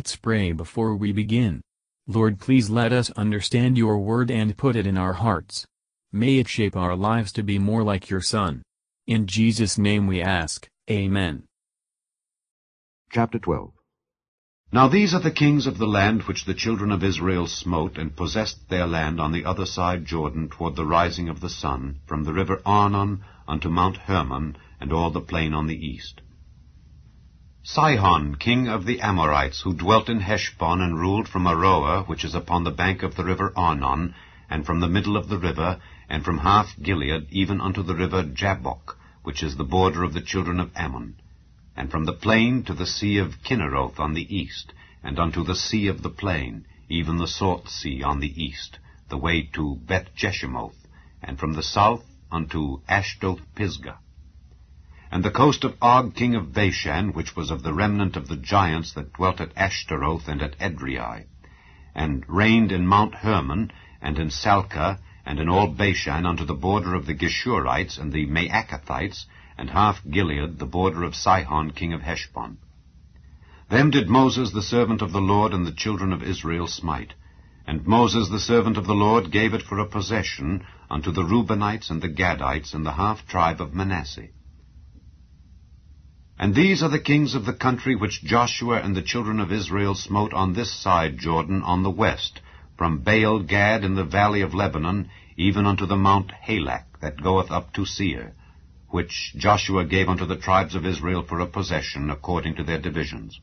Let's pray before we begin. Lord please let us understand your word and put it in our hearts. May it shape our lives to be more like your Son. In Jesus' name we ask, Amen. Chapter 12 Now these are the kings of the land which the children of Israel smote, and possessed their land on the other side Jordan toward the rising of the sun, from the river Arnon unto Mount Hermon, and all the plain on the east. Sihon, king of the Amorites, who dwelt in Heshbon and ruled from Aroer, which is upon the bank of the river Arnon, and from the middle of the river, and from half Gilead even unto the river Jabbok, which is the border of the children of Ammon, and from the plain to the sea of Kinneroth on the east, and unto the sea of the plain, even the salt sea on the east, the way to Beth Jeshimoth, and from the south unto Ashdoth Pisgah and the coast of Og king of Bashan, which was of the remnant of the giants that dwelt at Ashtaroth and at Edrei, and reigned in Mount Hermon, and in Salcah, and in all Bashan unto the border of the Geshurites and the Maacathites, and half Gilead, the border of Sihon king of Heshbon. Them did Moses the servant of the Lord and the children of Israel smite. And Moses the servant of the Lord gave it for a possession unto the Reubenites and the Gadites and the half tribe of Manasseh. And these are the kings of the country which Joshua and the children of Israel smote on this side Jordan on the west, from Baal Gad in the valley of Lebanon, even unto the mount Halak that goeth up to Seir, which Joshua gave unto the tribes of Israel for a possession according to their divisions.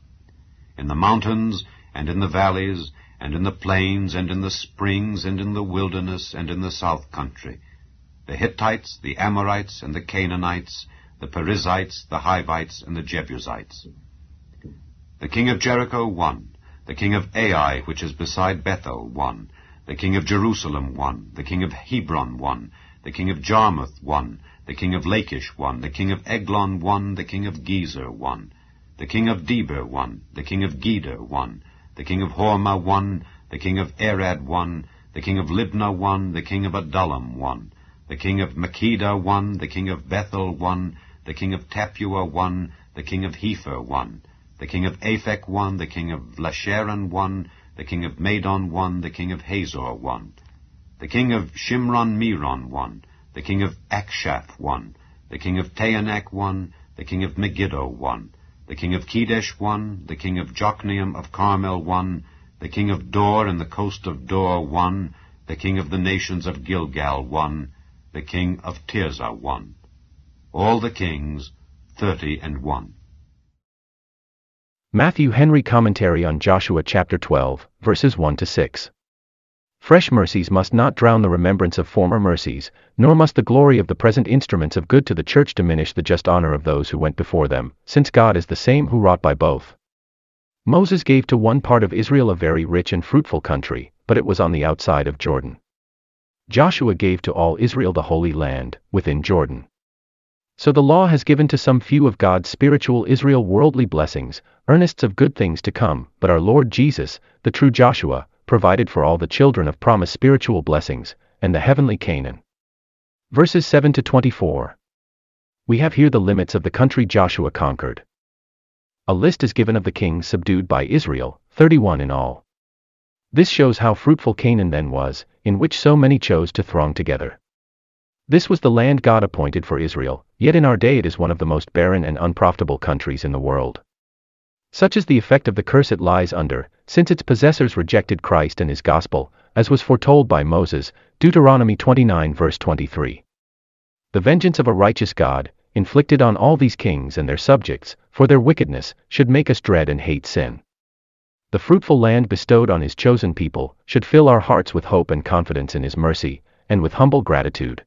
In the mountains, and in the valleys, and in the plains, and in the springs, and in the wilderness, and in the south country, the Hittites, the Amorites, and the Canaanites, the Perizzites, the Hivites, and the Jebusites. The king of Jericho one. The king of Ai, which is beside Bethel, one. The king of Jerusalem one. The king of Hebron one. The king of Jarmuth one. The king of Lachish one. The king of Eglon one. The king of Gezer one. The king of Debir one. The king of Geder one. The king of Hormah one. The king of Arad one. The king of Libnah one. The king of Adullam one. The king of Makkedah one. The king of Bethel one. The king of Tappuah one. The king of Hepher one. The king of Aphek one. The king of Lasharon one. The king of Madon one. The king of Hazor one. The king of Shimron Meron one. The king of Achshaph one. The king of Taanach one. The king of Megiddo one. The king of Kedesh one. The king of Jokneam of Carmel one. The king of Dor and the coast of Dor one. The king of the nations of Gilgal one. The king of Tirzah one all the kings, thirty and one. Matthew Henry Commentary on Joshua chapter 12, verses 1 to 6. Fresh mercies must not drown the remembrance of former mercies, nor must the glory of the present instruments of good to the church diminish the just honor of those who went before them, since God is the same who wrought by both. Moses gave to one part of Israel a very rich and fruitful country, but it was on the outside of Jordan. Joshua gave to all Israel the Holy Land, within Jordan. So the law has given to some few of God's spiritual Israel worldly blessings, earnests of good things to come, but our Lord Jesus, the true Joshua, provided for all the children of promise spiritual blessings, and the heavenly Canaan. Verses 7 to 24. We have here the limits of the country Joshua conquered. A list is given of the kings subdued by Israel, 31 in all. This shows how fruitful Canaan then was, in which so many chose to throng together. This was the land God appointed for Israel, yet in our day it is one of the most barren and unprofitable countries in the world. Such is the effect of the curse it lies under, since its possessors rejected Christ and his gospel, as was foretold by Moses, Deuteronomy 29 verse 23. The vengeance of a righteous God, inflicted on all these kings and their subjects, for their wickedness, should make us dread and hate sin. The fruitful land bestowed on his chosen people, should fill our hearts with hope and confidence in his mercy, and with humble gratitude.